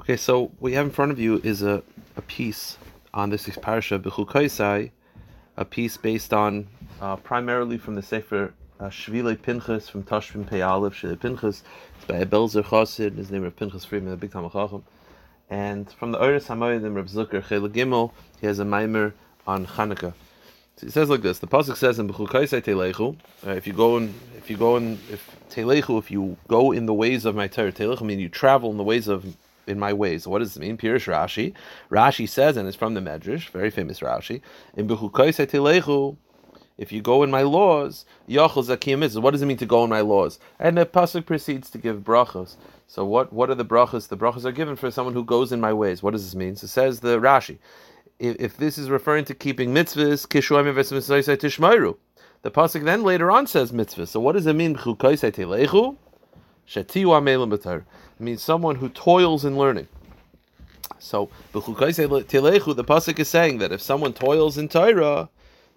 Okay, so what you have in front of you is a, a piece on this parsha B'chukaisai, a piece based on uh, primarily from the Sefer uh, Shvile Pinchas from Tashvim Pei Aleph Shvile Pinchas. It's by Belzer Chassid, his name is Pinchas Friedman, the big Talmud Chacham. And from the Oris Hamoyedim Reb Zucker Chele Gimel, he has a mimer on Chanukah. So he says like this: the pasuk says in B'chukaisai Telechu, uh, if you go in, if you go in, if Telechu, if you go in the ways of my Torah, Telechu mean you travel in the ways of in my ways. What does it mean? Pirish Rashi. Rashi says, and it's from the Medrash, very famous Rashi. In Telechu, if you go in my laws, Yachol Zakim What does it mean to go in my laws? And the pasuk proceeds to give brachos. So what? What are the brachos? The brachos are given for someone who goes in my ways. What does this mean? So says the Rashi. If, if this is referring to keeping mitzvahs, kishuam tishmaru. The pasuk then later on says mitzvahs. So what does it mean? It means someone who toils in learning. So the pasuk is saying that if someone toils in Torah,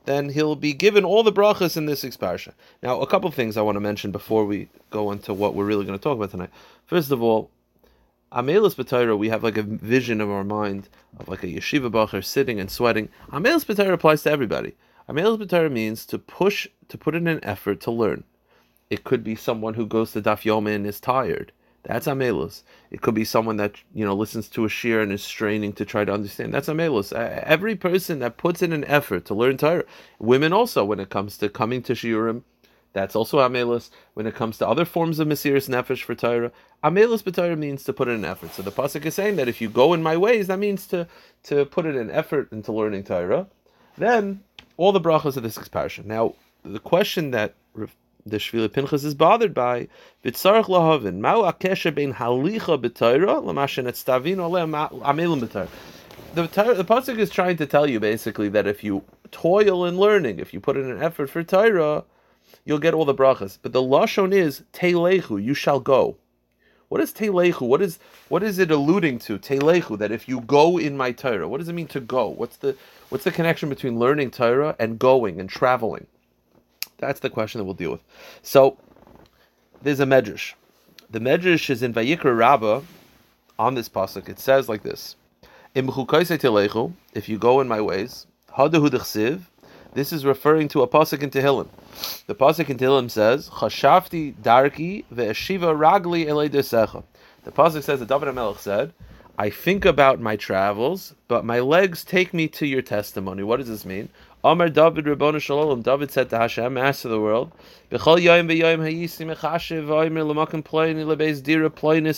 then he'll be given all the brachas in this exparsha. Now, a couple of things I want to mention before we go into what we're really going to talk about tonight. First of all, Amelis B'Torah, we have like a vision of our mind of like a yeshiva bacher sitting and sweating. Amelis B'Torah applies to everybody. Amelis B'Torah means to push, to put in an effort to learn. It could be someone who goes to Daf Yomi and is tired. That's amelus. It could be someone that you know listens to a shir and is straining to try to understand. That's amelus. Every person that puts in an effort to learn Torah, women also, when it comes to coming to shiurim, that's also amelus. When it comes to other forms of mesiris nefesh for Torah, amelus b'Torah means to put in an effort. So the pasuk is saying that if you go in my ways, that means to to put in an effort into learning Torah. Then all the brachas of this expansion. Now the question that the Shvila Pinchas is bothered by. B'tzarech lahavin, ma'u akesha bein halicha b'toira, l'mashen etztavin ole amelim b'toira. The, the pasuk is trying to tell you basically that if you toil in learning, if you put in an effort for Torah, you'll get all the brachas. But the lashon is teilechu, you shall go. What is teilechu? What is what is it alluding to? Teilechu, that if you go in my Torah, what does it mean to go? What's the what's the connection between learning Torah and going and traveling? That's the question that we'll deal with. So there's a medrash. The medrash is in Vayikra Rabbah on this pasuk. It says like this: If you go in my ways, this is referring to a pasuk in Tehillim. The pasuk in Tehillim says, "Chashafti darki ve'eshiva ragli elei The pasuk says that David Melech said, "I think about my travels, but my legs take me to your testimony." What does this mean? Amar David Rabbonu Shalom. David said to Hashem, Master of the world, lebeis dira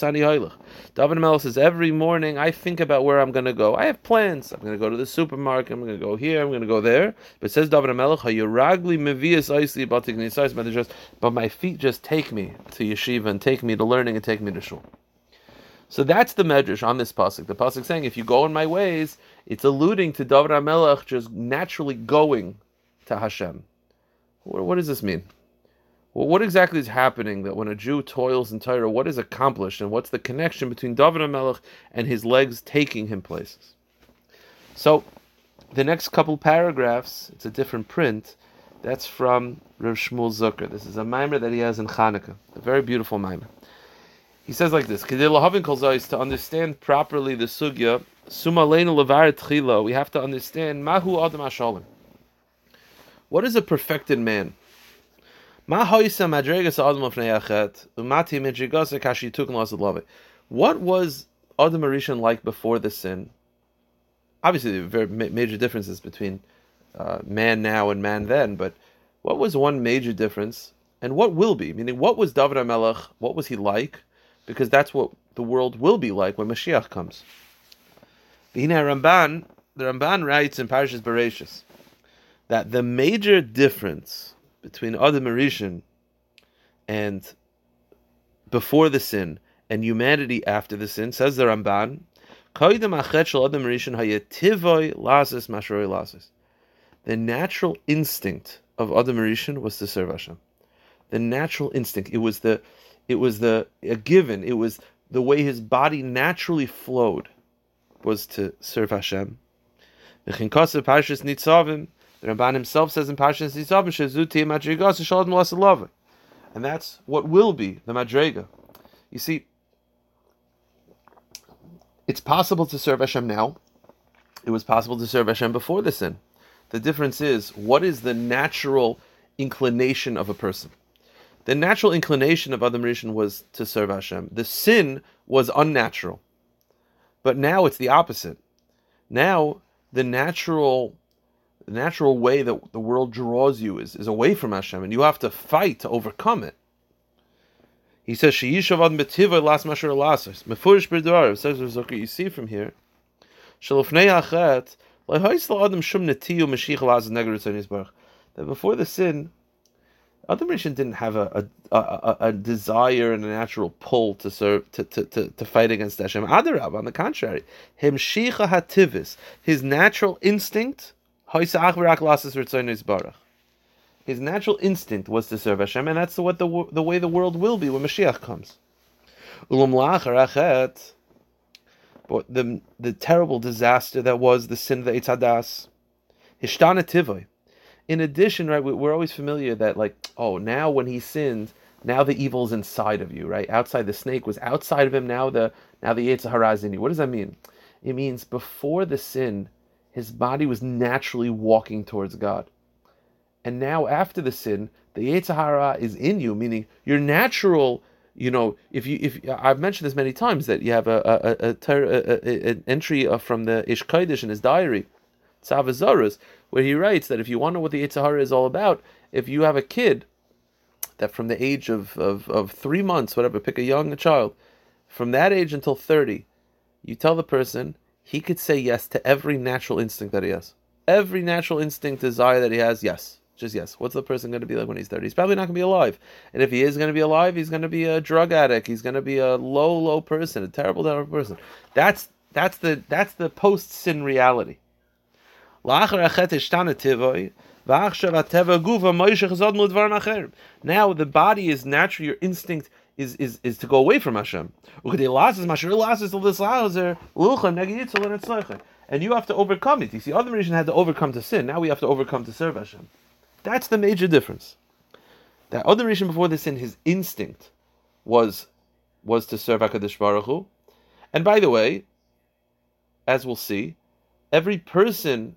ani. David Mel says, every morning I think about where I'm going to go. I have plans. I'm going to go to the supermarket. I'm going to go here. I'm going to go there. But says David Melech, hayuragli mevias batik but my feet just take me to yeshiva and take me to learning and take me to shul. So that's the medrash on this pasuk. The pasuk saying, if you go in my ways, it's alluding to David HaMelech just naturally going to Hashem. What, what does this mean? Well, what exactly is happening that when a Jew toils in Torah, what is accomplished, and what's the connection between David HaMelech and his legs taking him places? So, the next couple paragraphs, it's a different print. That's from Rav Shmuel Zucker. This is a mimer that he has in Hanukkah, a very beautiful mimer. He says like this: to understand properly the sugya, sumalenu We have to understand mahu adam ashalim. What is a perfected man? What was Adam Harishon like before the sin? Obviously, there are very major differences between uh, man now and man then, but what was one major difference, and what will be? Meaning, what was David HaMelech? What was he like? because that's what the world will be like when Mashiach comes. The Ramban, the Ramban writes in Parashas Bereshis that the major difference between Adam Rishon and before the sin and humanity after the sin, says the Ramban, the natural instinct of Adam Rishon was to serve Hashem. The natural instinct. It was the it was the a given. It was the way his body naturally flowed was to serve Hashem. The Ramban himself says in Parshas Nitzavim, and that's what will be the Madrega. You see, It's possible to serve Hashem now. It was possible to serve Hashem before the sin. The difference is what is the natural inclination of a person? The natural inclination of Adam Rishon was to serve Hashem. The sin was unnatural. But now it's the opposite. Now the natural the natural way that the world draws you is, is away from Hashem, and you have to fight to overcome it. He says, "Sheishav betiva las masher lasos." Mefurish b'dvar says Zucker. You see from here, shalofnei achet lehais la'adam shum netiyu meshich laz neger That before the sin, Adam Rishon didn't have a a, a, a, desire and a natural pull to serve to, to, to, to fight against Hashem. Adarab, on the contrary, him shicha hativis, his natural instinct, his natural instinct was to serve Hashem, and that's what the the way the world will be when Mashiach comes. But the the terrible disaster that was the sin of the Hishtana Tivoy in addition, right, we're always familiar that like, oh, now when he sinned, now the evil's inside of you, right? Outside the snake was outside of him. Now the now the Yetzer Hara is in you. What does that mean? It means before the sin, his body was naturally walking towards God, and now after the sin, the Yetzer Hara is in you, meaning your natural. You know, if you if I've mentioned this many times that you have a a, a, a an entry from the Ish Kodesh in his diary, Tzav V'Ziruz, where he writes that if you wonder what the Yetzer Hara is all about, if you have a kid that from the age of, of, of three months, whatever, pick a young child, from that age until 30, you tell the person he could say yes to every natural instinct that he has. Every natural instinct, desire that he has, yes. Just yes. What's the person going to be like when he's 30? He's probably not going to be alive. And if he is going to be alive, he's going to be a drug addict. He's going to be a low, low person, a terrible, terrible person. That's that's the that's the post sin reality. Now the body is natural, your instinct is, is, is to go away from Hashem. And you have to overcome it. You see, other religion had to overcome to sin. Now we have to overcome to serve Hashem. That's the major difference. That other religion before the sin, his instinct was was to serve Hakadosh Baruch Hu. And by the way, as we'll see, every person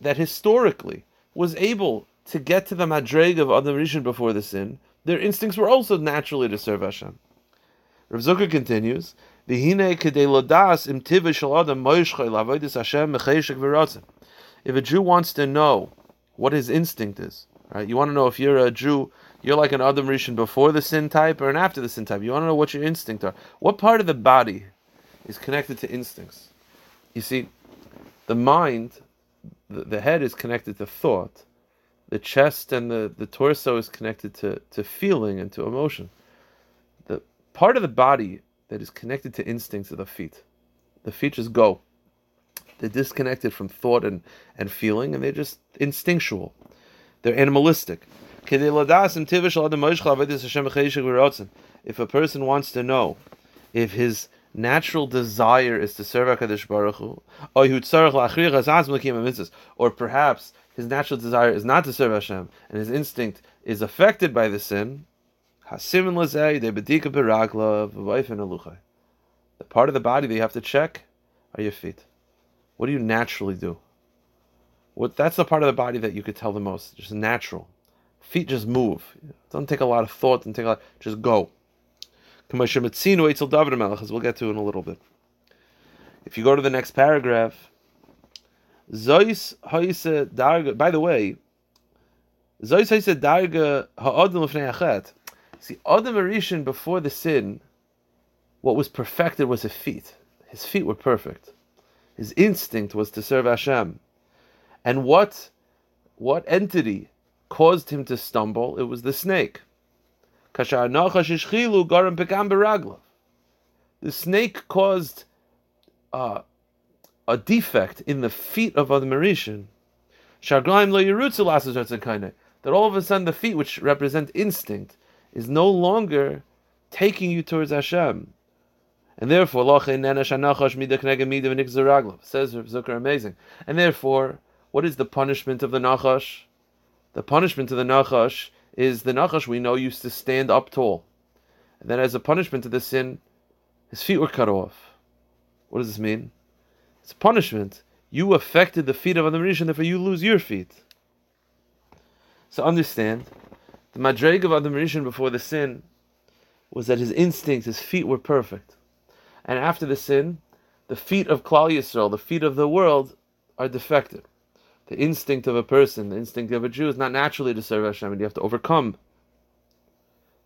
that historically was able to get to the madreg of Adam Rishon before the sin, their instincts were also naturally to serve Hashem. Rav Zucker continues, If a Jew wants to know what his instinct is, right? You want to know if you're a Jew, you're like an Adam Rishon before the sin type or an after the sin type. You want to know what your instincts are. What part of the body is connected to instincts? You see, the mind the, the head is connected to thought, the chest and the, the torso is connected to, to feeling and to emotion. The part of the body that is connected to instincts are the feet. The feet just go. They're disconnected from thought and, and feeling, and they're just instinctual. They're animalistic. If a person wants to know if his natural desire is to serve HaKadosh Baruch Hu, or perhaps his natural desire is not to serve Hashem, and his instinct is affected by the sin, the part of the body that you have to check are your feet. What do you naturally do? What that's the part of the body that you could tell the most, just natural. Feet just move. It doesn't take a lot of thought, and take a lot. Just go as we'll get to in a little bit. If you go to the next paragraph, Zois Darga. By the way, Zois Hoise Darga Ha'adam Lefnei. See, Adam Harishon before the sin, what was perfected was his feet. His feet were perfect. His instinct was to serve Hashem. And what, what entity caused him to stumble? It was the snake. The snake caused uh, a defect in the feet of Adam Harishon. That all of a sudden the feet, which represent instinct, is no longer taking you towards Hashem. And therefore, says Zucker amazing. And therefore, what is the punishment of the Nachash? The punishment of the Nachash is the Nachash we know used to stand up tall. And then as a punishment to the sin, his feet were cut off. What does this mean? It's a punishment. You affected the feet of Adam Rishon, therefore you lose your feet. So understand, the madreg of Adam Rishon before the sin was that his instincts, his feet were perfect. And after the sin, the feet of Klal Yisrael, the feet of the world, are defective. The instinct of a person, the instinct of a Jew, is not naturally to serve Hashem, and you have to overcome.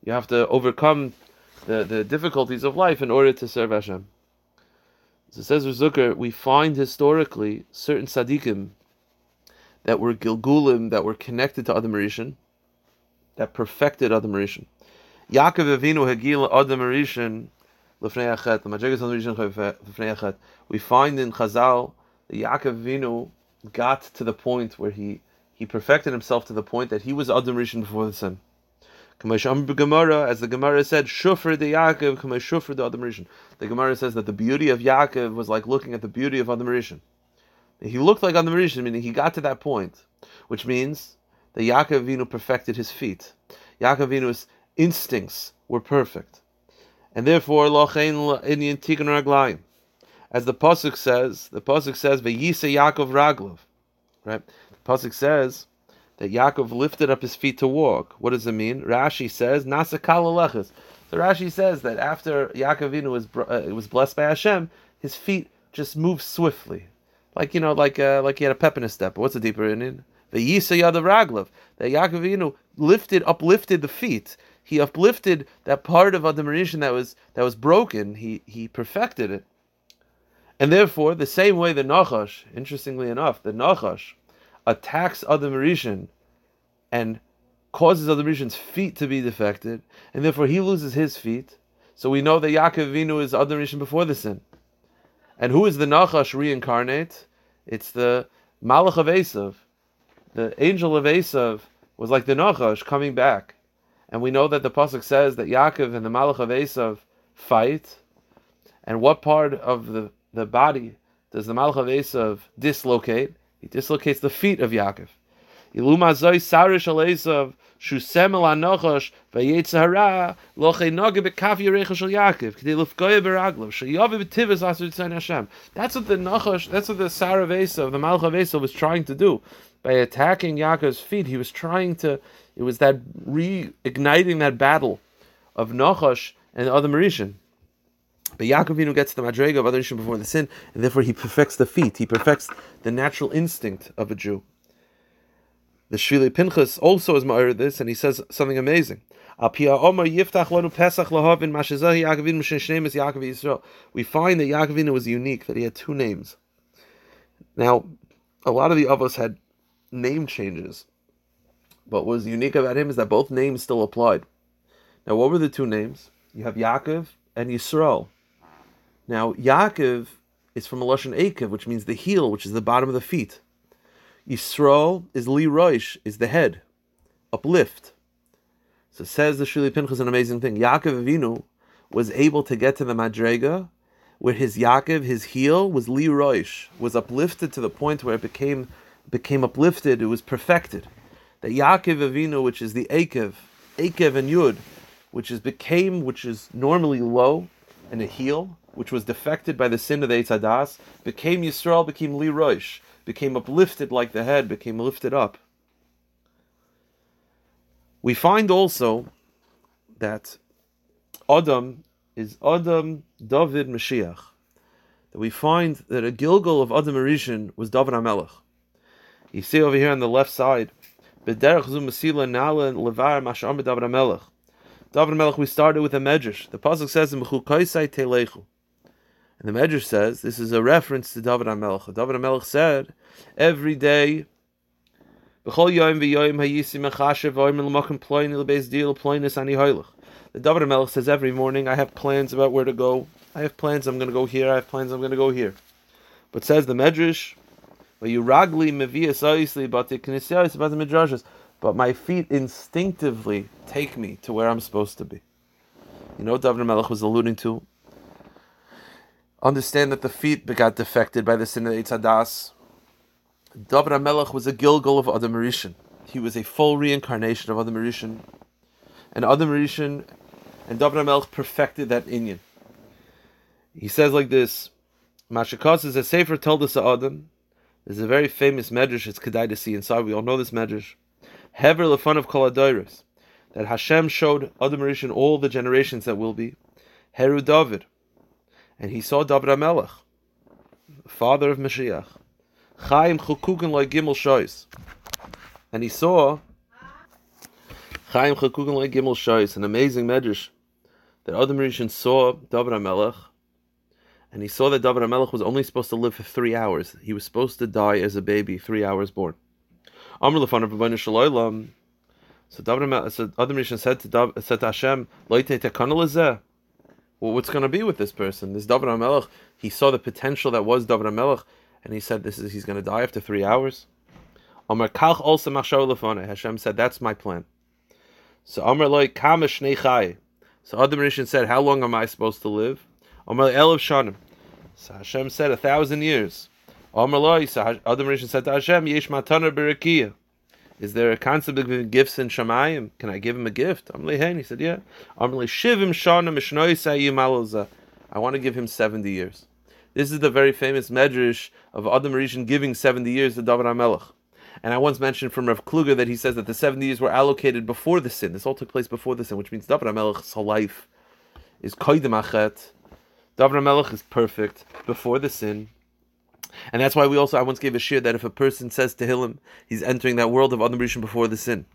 You have to overcome the, the difficulties of life in order to serve Hashem. So says Zucker, we find historically certain tzaddikim that were Gilgulim, that were connected to Adam Rishon, that perfected Adam Rishon. Yaakov Avinu Hagil Adam Rishon Achet, the. We find in Chazal that Yaakov Avinu got to the point where he he perfected himself to the point that he was Adam Rishon before the sin. As the Gemara said, Shufr de Yaakov, Shufr de Adam Rishon. The Gemara says that the beauty of Yaakov was like looking at the beauty of Adam Rishon. He looked like Adam Rishon, meaning he got to that point, which means that Yaakov Avinu perfected his feet. Yaakov Avinu's instincts were perfect. And therefore, Lochein Indian Tikkun Raglayim. As the Pasuk says, the Pasuk says, Vayisa Yaakov Raglov. Right? The Pasuk says, that Yaakov lifted up his feet to walk. What does it mean? Rashi says, Nasa Kalalechas. So Rashi says that after Yaakov was uh, was blessed by Hashem, his feet just moved swiftly, like you know, like uh, like he had a pep in his step. What's the deeper in The Yisa Yadav Raglav. That Yaakov lifted, uplifted the feet. He uplifted that part of Rishon that was that was broken. He he perfected it, and therefore the same way the Nachash, interestingly enough, the Nachash attacks Adam Rishon and causes Adam Rishon's feet to be defected, and therefore he loses his feet. So we know that Yaakov Avinu is Adam Rishon before the sin. And who is the Nachash reincarnate? It's the Malach of Esav. The angel of Esav was like the Nachash coming back. And we know that the Pasuk says that Yaakov and the Malach of Esav fight. And what part of the, the body does the Malach of Esav dislocate? He dislocates the feet of Yaakov. That's what the Nachash, that's what the Sar of Esav, the of Esav was trying to do. By attacking Yaakov's feet, he was trying to, it was that reigniting that battle of Nachash and the other Marishan. But Yaakov gets the madrega of other before the sin, and therefore he perfects the feet. He perfects the natural instinct of a Jew. The Shvili Pinchas also is ma'ir this, and he says something amazing. We find that Yaakovinu was unique, that he had two names. Now, a lot of the Avos had name changes, but what was unique about him is that both names still applied. Now, what were the two names? You have Yaakov and Yisrael. Now, Yaakov is from a Lashon Ekev, which means the heel, which is the bottom of the feet. Yisrael is Li Roish, is the head, uplift. So says the Shvili Pinchas an amazing thing. Yaakov Avinu was able to get to the Madrega, where his Yaakov, his heel, was Li Roish, was uplifted to the point where it became became uplifted, it was perfected. That Yaakov Avinu, which is the Akev, Akev and Yud, which is became, which is normally low and a heel, which was defected by the sin of the Eitz Hadaas, became Yisrael, became Li Roish, became uplifted like the head, became lifted up. We find also that Adam is Adam David Mashiach. That we find that a Gilgal of Adam Harishon was David HaMelech. You see over here on the left side, B'derech zu Masila Nala Levar David HaMelech. David HaMelech, we started with a medrash. The pasuk says in B'chukaisai Telechu. And the Medrash says this is a reference to David HaMelech. David HaMelech said, every day, the David HaMelech says every morning, I have plans about where to go. I have plans, I'm going to go here. I have plans, I'm going to go here. But says the Medrash, but my feet instinctively take me to where I'm supposed to be. You know what David Melech was alluding to? Understand that the feet got defected by the sin of Eitz Hadaas. David HaMelech was a Gilgal of Adam Rishon. He was a full reincarnation of Adam Rishon. And Adam Rishon and David HaMelech perfected that inyan. He says like this, Mashakos is a Sefer told us Adam. There's a very famous medrash. It's kedai to see inside. We all know this medrash. Hever lefun of kol that Hashem showed Adam Rishon all the generations that will be. Heru David, and he saw David HaMelech, father of Mashiach. Chaim chukuken like gimel shois, and he saw Chaim chukuken like gimel shois, an amazing medrash that Adam Rishon saw David HaMelech, and he saw that David HaMelech was only supposed to live for three hours. He was supposed to die as a baby, three hours born. Amr lefan of Shalom. So David so Adam Rishon said to David, said to Hashem, "Loite tekanal well, what's going to be with this person? This David HaMelech, he saw the potential that was David HaMelech, and he said, "This is he's going to die after three hours." Amar Kalch also Hashem said, "That's my plan." So Amar loy Nechai. So Adam said, "How long am I supposed to live?" Amar Elav Shanim. So Hashem said, "A thousand years." Amar loy. So Adam Rishon said to Hashem, "Yesh Matana Berekia." Is there a concept of gifts in Shemayim? Can I give him a gift? I'm Lehen. He said, Yeah. I'm Shivim I want to give him 70 years. This is the very famous medrash of Adam Rishon giving 70 years to David HaMelech. And I once mentioned from Rav Kluger that he says that the 70 years were allocated before the sin. This all took place before the sin, which means David HaMelech's whole life is koidim achet. David HaMelech is perfect before the sin. And that's why we also, I once gave a shir that if a person says Tehillim, he's entering that world of Adam Rishon before the sin.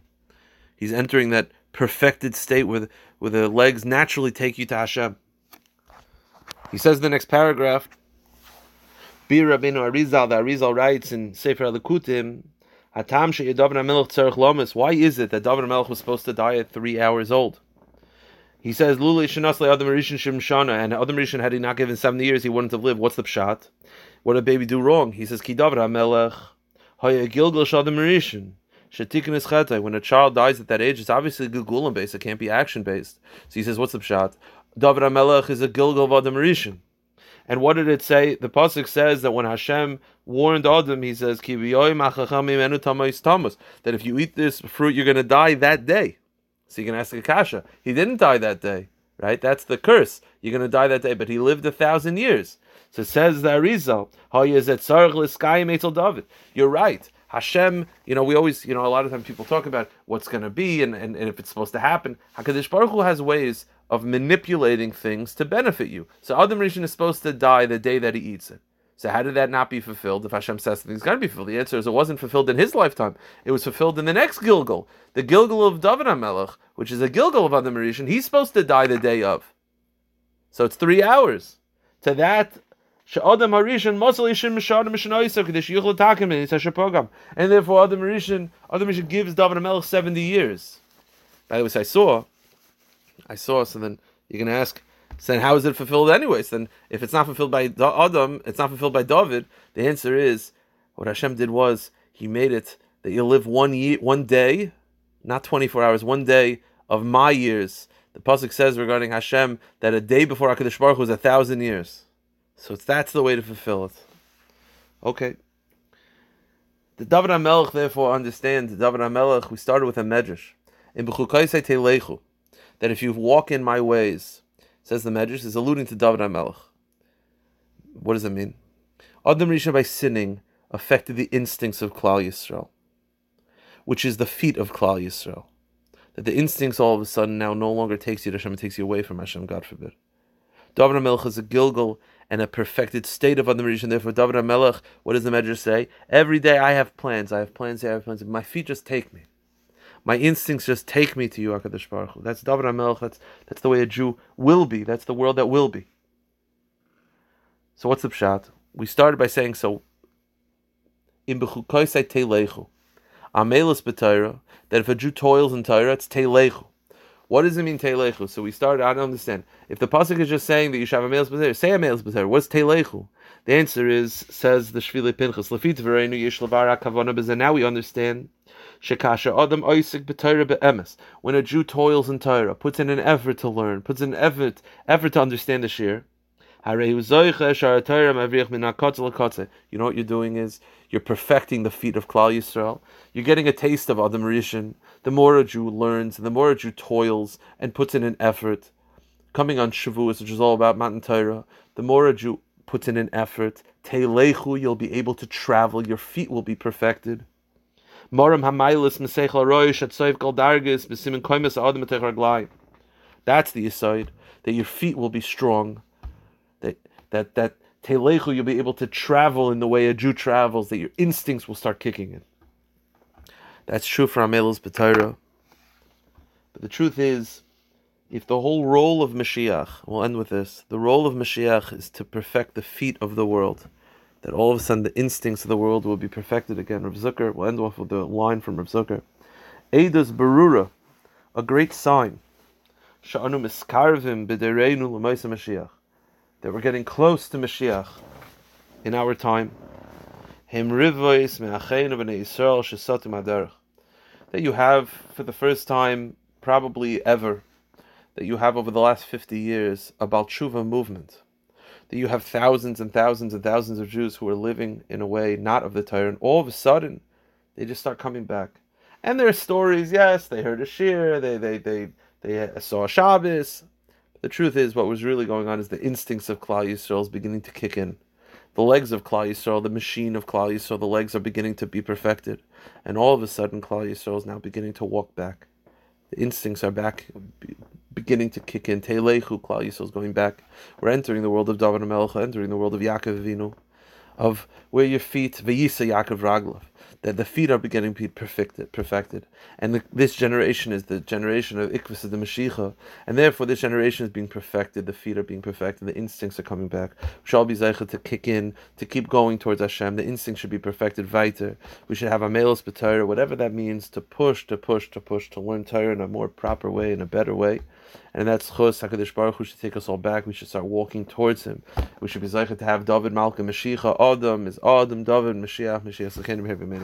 He's entering that perfected state where, where the legs naturally take you to Hashem. He says in the next paragraph, Bir Rabbeinu Arizal, the Arizal writes in Sefer Alikutim, Hatam Lomas. Why is it that David Melech was supposed to die at three hours old? He says, Luli Shanasle Adam Rishon Shimshana, and Adam Rishon, had he not given 70 years, he wouldn't have lived. What's the pshat? What did baby do wrong? He says, Kidavar HaMelech, Haya Gilgal Shadam Rishon. When a child dies at that age, it's obviously Gilgulim based. It can't be action based. So he says, "What's the pshat?" David Hamelech is a Gilgal of Adam Rishon. And what did it say? The pasuk says that when Hashem warned Adam, he says, "That if you eat this fruit, you're going to die that day." So you can ask Akasha. He didn't die that day, right? That's the curse. You're going to die that day, but he lived a thousand years. So it says the Arizal, David. You're right. Hashem, you know, we always, you know, a lot of times people talk about what's going to be and, and, and if it's supposed to happen. Hakadosh Baruch Hu has ways of manipulating things to benefit you. So Adam Rishon is supposed to die the day that he eats it. So how did that not be fulfilled? If Hashem says something's going to be fulfilled, the answer is it wasn't fulfilled in his lifetime. It was fulfilled in the next Gilgal, the Gilgal of David HaMelech, which is a Gilgal of Adam Rishon. He's supposed to die the day of. So it's three hours. To that She'adam Harishon Mosel Yishim Mishadim Mishanoisa Kadesh Yuchel Takim in Yisasha program. And therefore Adam Harishon Adam Harishon gives David Melech 70 years. By the way, so I saw, I saw, so then you're going to ask, so then how is it fulfilled anyways? Then if it's not fulfilled by Adam, it's not fulfilled by David, the answer is, what Hashem did was, He made it that you live one year, one day, not 24 hours, one day of my years. The Pasuk says regarding Hashem that a day before HaKadosh Baruch was a thousand years. So that's the way to fulfill it. Okay. The David HaMelech therefore understands, the David HaMelech, we started with a medrash. In B'chukaisei Teilechu, that if you walk in my ways, says the medrash, is alluding to David HaMelech. What does it mean? Adam Rishon by sinning affected the instincts of Klal Yisrael, which is the feet of Klal Yisrael. That the instincts all of a sudden now no longer takes you to Hashem, it takes you away from Hashem, God forbid. David HaMelech is a Gilgal and a perfected state of Adam Rishon. Therefore, David HaMelech, what does the Medrash say? Every day I have plans, I have plans, I have plans. My feet just take me. My instincts just take me to you, HaKadosh Baruch Hu. That's David HaMelech, that's, that's the way a Jew will be. That's the world that will be. So what's the pshat? We started by saying, so, in Bechukoisai Teilechu, Amelis B'Torah, that if a Jew toils in Torah, it's Teilechu. What does it mean telechu? So we started. I don't understand. If the pasuk is just saying that you should have a male's b'zer, say a male's b'zer. What's telechu? The answer is says the Shvili Pinchas Lefit v'reinu yish lavara kavana b'zer. Now we understand. Shekasha adam oisik b'Torah be'emes. When a Jew toils in Torah, puts in an effort to learn, puts in effort effort to understand the shir. You know what you're doing is you're perfecting the feet of Klal Yisrael. You're getting a taste of Adam Rishon. The more a Jew learns, and the more a Jew toils and puts in an effort, coming on Shavuos, which is all about Matan Torah, the more a Jew puts in an effort. Teilechu, you'll be able to travel. Your feet will be perfected. That's the aside that your feet will be strong. That that that teilechu you'll be able to travel in the way a Jew travels. That your instincts will start kicking in. That's true for Amelos B'Torah. But the truth is, if the whole role of Mashiach, we'll end with this, the role of Mashiach is to perfect the feet of the world, that all of a sudden the instincts of the world will be perfected again. Rav Zucker, we'll end off with the line from Rav Zucker. Eidas Barura, a great sign. Sha'anu miskarvim b'dereinu l'maisa Mashiach. That we're getting close to Mashiach in our time. That you have, for the first time, probably ever, that you have over the last 50 years a Balchuva movement. That you have thousands and thousands and thousands of Jews who are living in a way not of the Torah, and all of a sudden they just start coming back. And there are stories, yes, they heard a shir, they they they they saw Shabbos. The truth is, what was really going on is the instincts of Klal Yisrael is beginning to kick in. The legs of Klal Yisrael, the machine of Klal Yisrael, the legs are beginning to be perfected, and all of a sudden, Klal Yisrael is now beginning to walk back. The instincts are back, beginning to kick in. Teilechu, Klal Yisrael is going back. We're entering the world of David Melech, entering the world of Yaakov Avinu, of where your feet, Vayisa Yaakov Raglav that the feet are beginning to be perfected, perfected. And the, this generation is the generation of Ikvis of the Mashiach, and therefore this generation is being perfected, the feet are being perfected, the instincts are coming back. We shall be zeicha to kick in, to keep going towards Hashem, the instincts should be perfected weiter. We should have a melos b'Torah, whatever that means, to push, to push, to push, to learn Torah in a more proper way, in a better way. And that's Chos HaKadosh Baruch Hu should take us all back. We should start walking towards Him. We should be zeicha to have David Malka Mashiach. Adam is Adam, David, Mashiach, Mashiach. So can we have Amen.